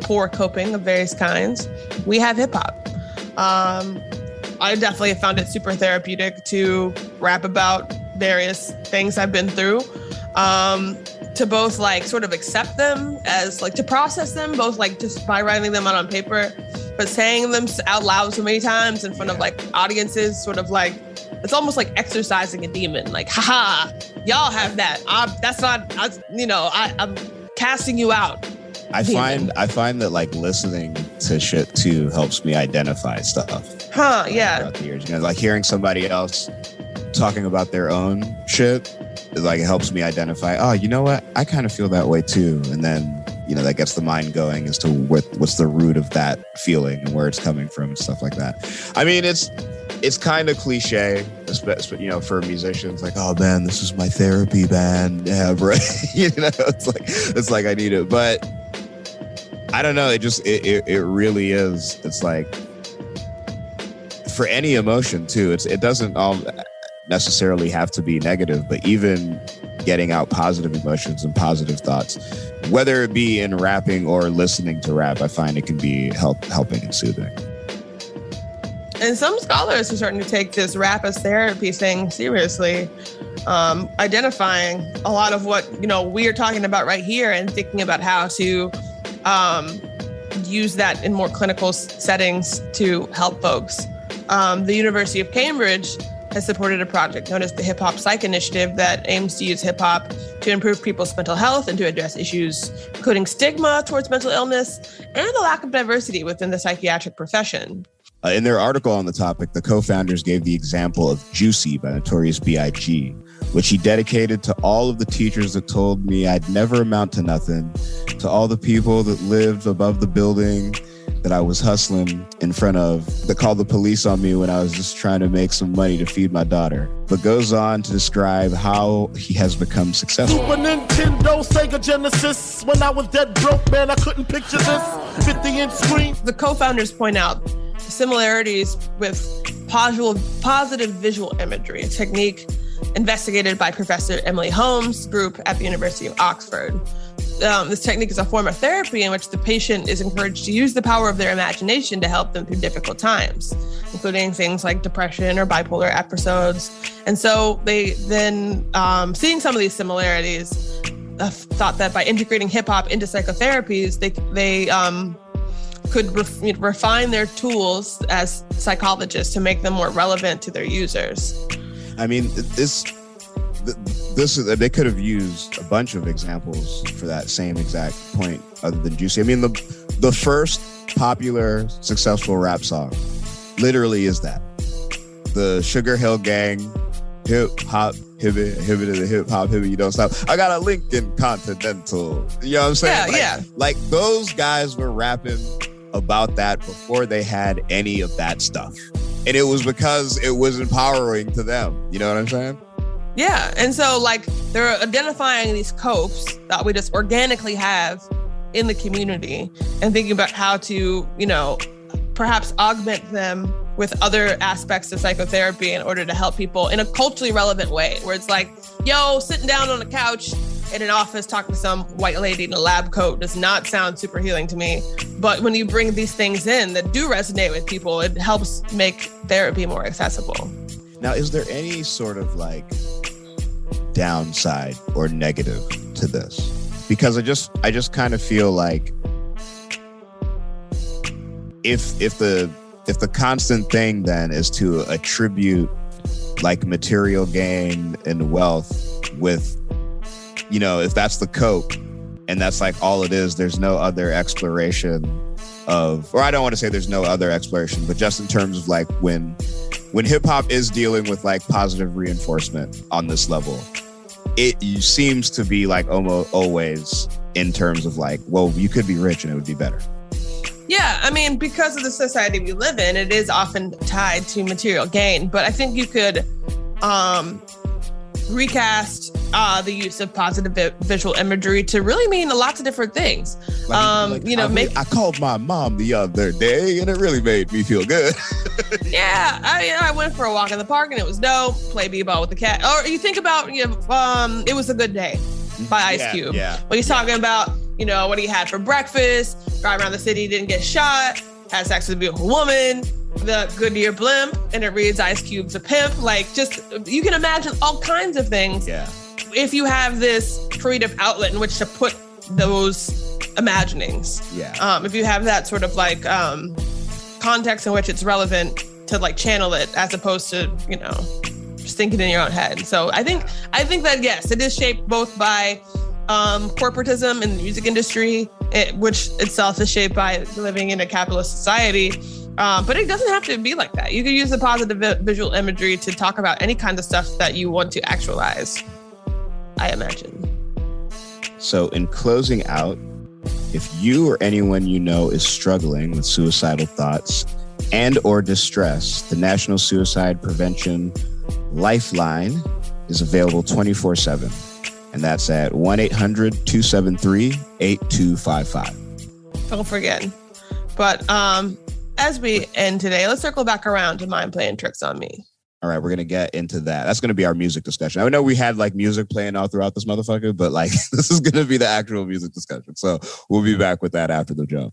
S2: poor coping of various kinds, we have hip hop. Um, I definitely found it super therapeutic to rap about various things I've been through um, to both like sort of accept them as like to process them, both like just by writing them out on paper, but saying them out loud so many times in front of like audiences, sort of like it's almost like exercising a demon. Like, haha, y'all have that. I'm, that's not, I, you know, I, I'm casting you out.
S3: I demon. find I find that like listening to shit too helps me identify stuff.
S2: Huh? Yeah.
S3: Throughout the years, you know, like hearing somebody else talking about their own shit like it helps me identify oh you know what? I kind of feel that way too. And then you know that gets the mind going as to what what's the root of that feeling and where it's coming from and stuff like that. I mean it's it's kind of cliche especially you know for musicians like oh man this is my therapy band. Yeah right you know it's like it's like i need it. But i don't know it just it, it, it really is it's like for any emotion too it's it doesn't all necessarily have to be negative, but even getting out positive emotions and positive thoughts, whether it be in rapping or listening to rap, I find it can be help helping and soothing.
S2: And some scholars are starting to take this rap as therapy thing seriously, um, identifying a lot of what you know we are talking about right here, and thinking about how to um, use that in more clinical settings to help folks. Um, the University of Cambridge has supported a project known as the Hip Hop Psych Initiative that aims to use hip hop to improve people's mental health and to address issues including stigma towards mental illness and the lack of diversity within the psychiatric profession.
S3: Uh, in their article on the topic, the co founders gave the example of Juicy by Notorious B.I.G., which he dedicated to all of the teachers that told me I'd never amount to nothing, to all the people that lived above the building that I was hustling in front of, that called the police on me when I was just trying to make some money to feed my daughter. But goes on to describe how he has become successful.
S8: Super Nintendo, Sega Genesis. When I was dead broke, man, I couldn't picture this. 50 inch screen.
S2: The co founders point out similarities with positive, positive visual imagery, a technique investigated by Professor Emily Holmes' group at the University of Oxford. Um, this technique is a form of therapy in which the patient is encouraged to use the power of their imagination to help them through difficult times, including things like depression or bipolar episodes. And so they then, um, seeing some of these similarities, uh, thought that by integrating hip hop into psychotherapies, they they um, could ref- refine their tools as psychologists to make them more relevant to their users.
S3: I mean, this this is they could have used a bunch of examples for that same exact point other than juicy. I mean the the first popular successful rap song literally is that. The Sugarhill Gang hip hop hibbit hibbit the hip hop hibbit you don't stop. I got a lincoln continental. You know what i'm saying?
S2: Yeah,
S3: like,
S2: yeah.
S3: like those guys were rapping about that before they had any of that stuff. And it was because it was empowering to them. You know what i'm saying
S2: Yeah. And so, like, they're identifying these copes that we just organically have in the community and thinking about how to, you know, perhaps augment them with other aspects of psychotherapy in order to help people in a culturally relevant way, where it's like, yo, sitting down on a couch in an office talking to some white lady in a lab coat does not sound super healing to me. But when you bring these things in that do resonate with people, it helps make therapy more accessible.
S3: Now, is there any sort of like downside or negative to this? Because I just I just kind of feel like if if the if the constant thing then is to attribute like material gain and wealth with you know, if that's the cope and that's like all it is, there's no other exploration of or I don't want to say there's no other exploration, but just in terms of like when when hip hop is dealing with like positive reinforcement on this level, it seems to be like almost always in terms of like, well, you could be rich and it would be better.
S2: Yeah, I mean, because of the society we live in, it is often tied to material gain. But I think you could um, recast uh, the use of positive vi- visual imagery to really mean lots of different things. um,
S3: Like,
S2: you know,
S3: I,
S2: make
S3: I called my mom the other day and it really made me feel good.
S2: yeah. I I went for a walk in the park and it was dope. Play b-ball with the cat. Or you think about you know, um, it was a good day by Ice
S3: Yeah,
S2: Cube.
S3: yeah.
S2: But he's talking about you know what he had for breakfast, drive around the city, didn't get shot, had sex with a beautiful woman. The Goodyear blimp, and it reads Ice Cube's a pimp. Like, just you can imagine all kinds of things.
S3: Yeah.
S2: If you have this creative outlet in which to put those imaginings.
S3: Yeah.
S2: Um, if you have that sort of like um, context in which it's relevant to like channel it as opposed to, you know, just thinking in your own head. So I think I think that yes, it is shaped both by um, corporatism in the music industry, it, which itself is shaped by living in a capitalist society. Um, but it doesn't have to be like that. You can use the positive vi- visual imagery to talk about any kind of stuff that you want to actualize. I imagine.
S3: So, in closing out, if you or anyone you know is struggling with suicidal thoughts and or distress, the National Suicide Prevention Lifeline is available 24/7, and that's at 1-800-273-8255.
S2: Don't forget. But um, as we end today, let's circle back around to mind playing tricks on me.
S3: All right, we're gonna get into that. That's gonna be our music discussion. I know we had like music playing all throughout this motherfucker, but like this is gonna be the actual music discussion. So we'll be back with that after the jump.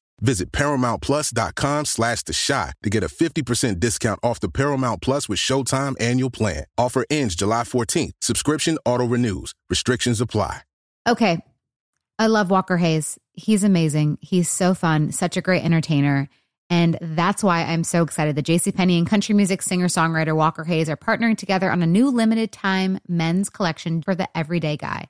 S4: Visit ParamountPlus.com slash The Shot to get a 50% discount off the Paramount Plus with Showtime annual plan. Offer ends July 14th. Subscription auto-renews. Restrictions apply.
S5: Okay. I love Walker Hayes. He's amazing. He's so fun, such a great entertainer. And that's why I'm so excited that JCPenney and country music singer-songwriter Walker Hayes are partnering together on a new limited time men's collection for the everyday guy.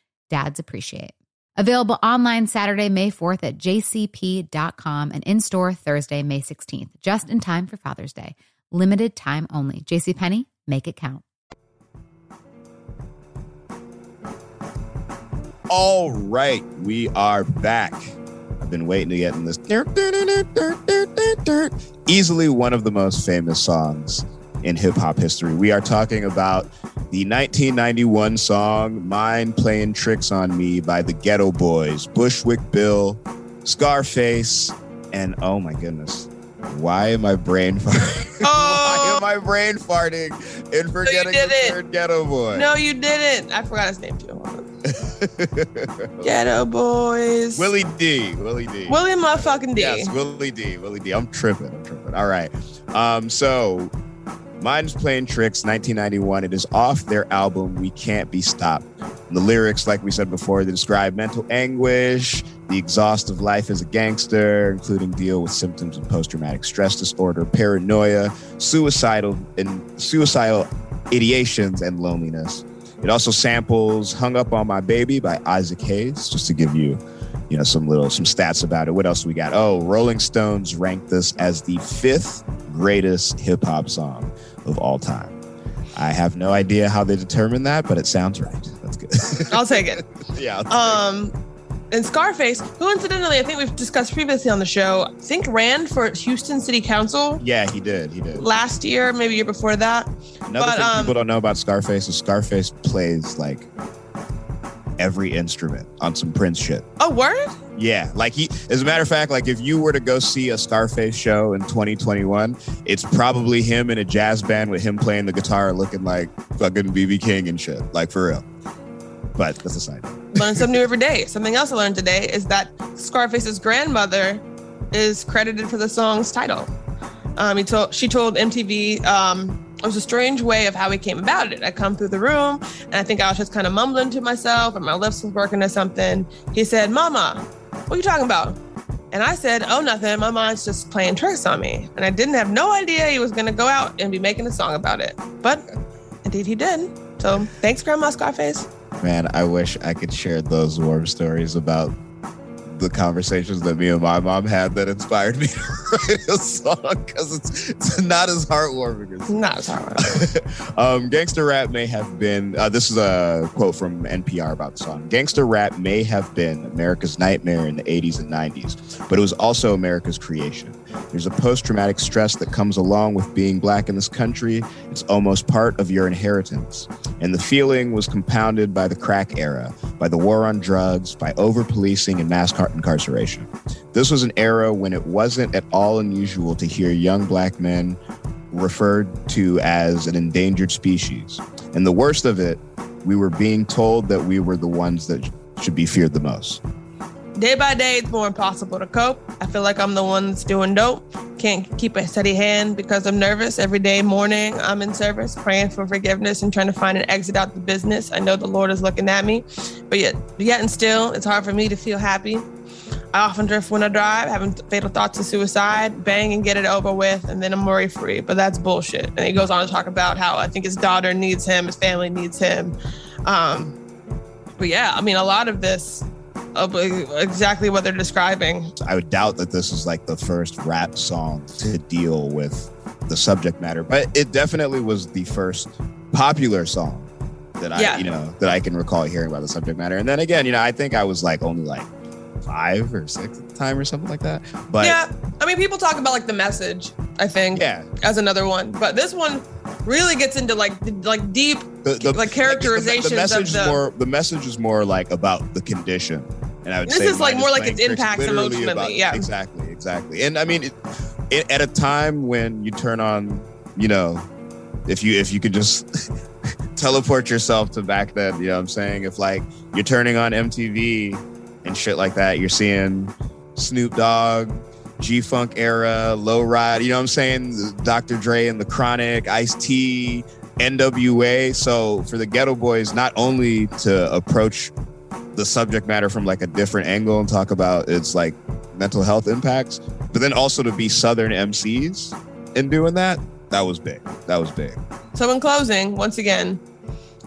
S5: dads appreciate. Available online Saturday, May 4th at jcp.com and in store Thursday, May 16th, just in time for Father's Day. Limited time only. JCPenney, make it count.
S3: All right, we are back. I've been waiting to get in this. Easily one of the most famous songs in hip hop history. We are talking about the 1991 song Mind Playing Tricks on Me by the Geto Boys, Bushwick Bill, Scarface, and oh my goodness, why am I brain farting?
S2: Oh,
S3: why am I brain farting and forgetting
S2: did
S3: the third Geto Boy?
S2: No, you didn't. I forgot his name too. Geto Boys.
S3: Willie D. Willie D.
S2: Willie motherfucking D.
S3: Yes, Willie D. Willie D. I'm tripping. I'm tripping. All right. Um, so Mind's Playing Tricks, 1991. It is off their album We Can't Be Stopped. The lyrics, like we said before, they describe mental anguish, the exhaust of life as a gangster, including deal with symptoms of post-traumatic stress disorder, paranoia, suicidal and suicidal ideations, and loneliness. It also samples "Hung Up on My Baby" by Isaac Hayes, just to give you, you know, some little some stats about it. What else we got? Oh, Rolling Stones ranked this as the fifth greatest hip hop song of all time. I have no idea how they determined that, but it sounds right. That's good.
S2: I'll take it.
S3: yeah. I'll take
S2: Um, and Scarface, who incidentally I think we've discussed previously on the show, I think ran for Houston City Council
S3: yeah, he did. He did.
S2: last year, maybe year before that.
S3: Another
S2: but,
S3: thing
S2: um,
S3: people don't know about Scarface is Scarface plays like every instrument on some Prince shit.
S2: Oh, word?
S3: Yeah, like he, as a matter of fact, like if you were to go see a Scarface show in 2021, it's probably him in a jazz band with him playing the guitar, looking like fucking BB King and shit, like for real. But that's a side. note.
S2: Learn something new every day. Something else I learned today is that Scarface's grandmother is credited for the song's title. Um, he told she told MTV um, it was a strange way of how he came about it. I come through the room and I think I was just kind of mumbling to myself and my lips was working or something. He said, "Mama, what are you talking about?" And I said, "Oh, nothing. My mind's just playing tricks on me." And I didn't have no idea he was going to go out and be making a song about it. But indeed, he did. So thanks, Grandma Scarface.
S3: Man, I wish I could share those warm stories about the conversations that me and my mom had that inspired me to write a song because it's, it's not as heartwarming as
S2: Not as hard.
S3: um, gangster rap may have been. Uh, this is a quote from NPR about the song. Gangster rap may have been America's nightmare in the 80s and 90s, but it was also America's creation. There's a post traumatic stress that comes along with being black in this country. It's almost part of your inheritance. And the feeling was compounded by the crack era, by the war on drugs, by over policing and mass car- incarceration. This was an era when it wasn't at all unusual to hear young black men referred to as an endangered species. And the worst of it, we were being told that we were the ones that should be feared the most.
S2: Day by day, it's more impossible to cope. I feel like I'm the one that's doing dope. Can't keep a steady hand because I'm nervous. Every day, morning, I'm in service, praying for forgiveness and trying to find an exit out the business. I know the Lord is looking at me, but yet, yet and still, it's hard for me to feel happy. I often drift when I drive, having fatal thoughts of suicide, bang and get it over with, and then I'm worry free. But that's bullshit. And he goes on to talk about how I think his daughter needs him, his family needs him. Um, but yeah, I mean, a lot of this, uh, exactly what they're describing.
S3: I would doubt that this is like the first rap song to deal with the subject matter, but it definitely was the first popular song that I,
S2: Yeah.
S3: you know, that I can recall hearing about the subject matter. And then again, you know, I think I was like only like five or six at the time or something like that. But
S2: yeah, I mean, people talk about like the message. I think,
S3: Yeah.
S2: as another one, but this one really gets into like like deep,
S3: the, the
S2: like
S3: the-
S2: characterizations
S3: the, message
S2: of the.
S3: is more the message is more like about the condition. And I would say This
S2: is, like, more like its impact emotionally,
S3: about-
S2: yeah.
S3: Exactly, exactly. And I mean, it, it, at a time when you turn on, you know, if you if you could just teleport yourself to back then, you know what I'm saying? If like you're turning on MTV and shit like that, you're seeing Snoop Dogg, G Funk era, Low Ride, you know what I'm saying? Dr. Dre and the Chronic, Ice T, NWA. So for the Geto Boys, not only to approach the subject matter from like a different angle and talk about its like mental health impacts, but then also to be Southern MCs in doing that, that was big. That was big.
S2: So, in closing, once again,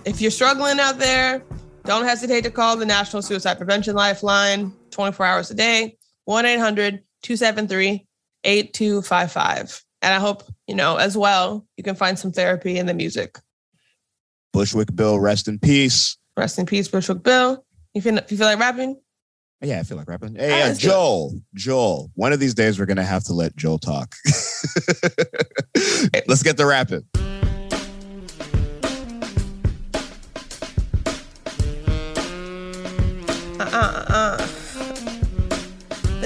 S2: if you're struggling out there, don't hesitate to call the National Suicide Prevention Lifeline 24 hours a day, 1 800 273 8255. And I hope, you know, as well, you can find some therapy in the music.
S3: Bushwick Bill, rest in peace.
S2: Rest in peace, Bushwick Bill. You feel, you feel like rapping?
S3: Yeah, I feel like rapping. Hey, uh,
S2: let's do it.
S3: Joel, Joel. One of these days, we're gonna have to let Joel talk. Let's get the rapping.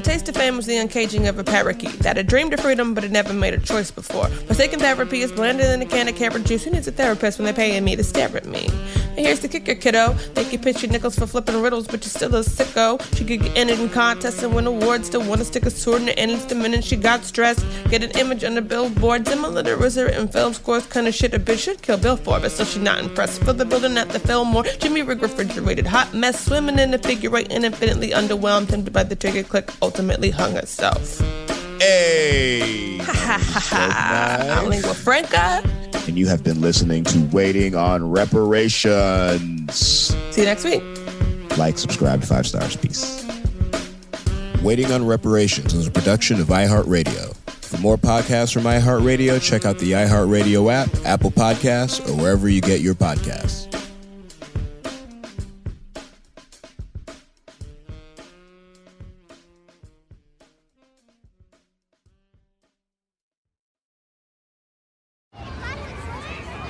S2: Taste of fame was the uncaging of a parakeet that had dreamed of freedom but had never made a choice before. Forsaken therapy is blended in a can of carrot juice. Who needs a therapist when they're paying me to stare at me? And here's the kicker, kiddo. They can pitch you nickels for flipping riddles, but you're still a sicko. She could get entered in contests and win awards. Still want to stick a sword in her endless the minute she got stressed. Get an image on the billboard. To RZA and film scores, kind of shit a bitch should kill Bill for, but still she not impressed. For the building at the Fillmore, Jimmy Rig refrigerated hot mess, swimming in a figure eight and infinitely underwhelmed, tempted by the trigger click, oh, ultimately hung herself.
S3: Hey.
S2: I'm Lingua franca.
S3: And you have been listening to Waiting on Reparations.
S2: See you next week.
S3: Like, subscribe, five stars. Peace.
S9: Waiting on Reparations is a production of iHeartRadio. For more podcasts from iHeartRadio, check out the iHeartRadio app, Apple Podcasts, or wherever you get your podcasts.